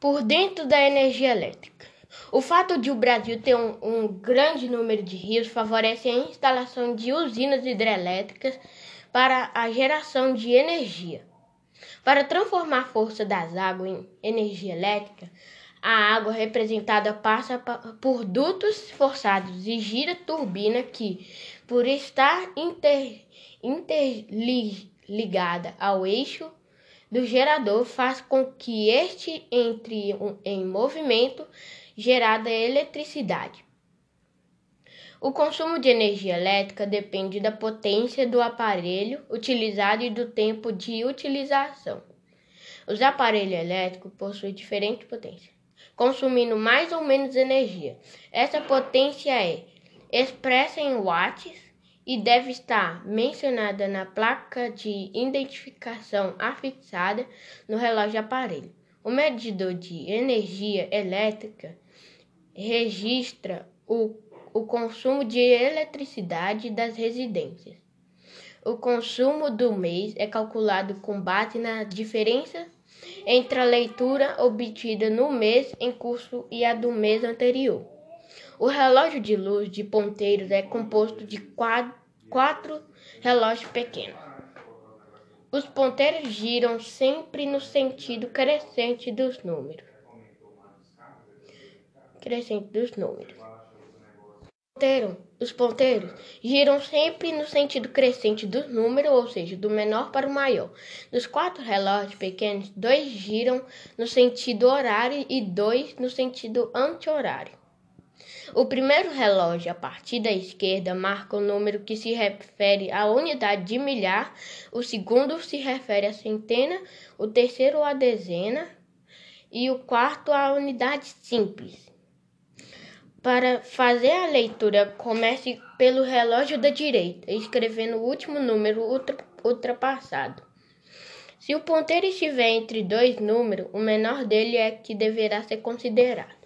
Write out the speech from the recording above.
por dentro da energia elétrica. O fato de o Brasil ter um, um, grande número de rios favorece a instalação de usinas hidrelétricas para a geração de energia. Para transformar a força das águas em energia elétrica, a água representada passa por dutos forçados e gira turbina que, por estar inter, interligada ao eixo do gerador, faz com que este entre em movimento, gerada eletricidade. O consumo de energia elétrica depende da potência do aparelho utilizado e do tempo de utilização. Os aparelhos elétricos possuem diferente potência consumindo mais ou menos energia. Essa potência é expressa em watts e deve estar mencionada na placa de identificação afixada no relógio aparelho. O medidor de energia elétrica registra o, o consumo de eletricidade das residências. O consumo do mês é calculado com base na diferença entre a leitura obtida no mês em curso e a do mês anterior. O relógio de luz de ponteiros é composto de quatro relógios pequenos. Os ponteiros giram sempre no sentido crescente dos números. Crescente dos números os ponteiros giram sempre no sentido crescente do número, ou seja, do menor para o maior. Dos quatro relógios pequenos, dois giram no sentido horário e dois no sentido anti-horário. O primeiro relógio, a partir da esquerda, marca o número que se refere à unidade de milhar, o segundo se refere à centena, o terceiro à dezena e o quarto à unidade simples. Para fazer a leitura, comece pelo relógio da direita, escrevendo o último número ultrapassado. Se o ponteiro estiver entre dois números, o menor dele é que deverá ser considerado.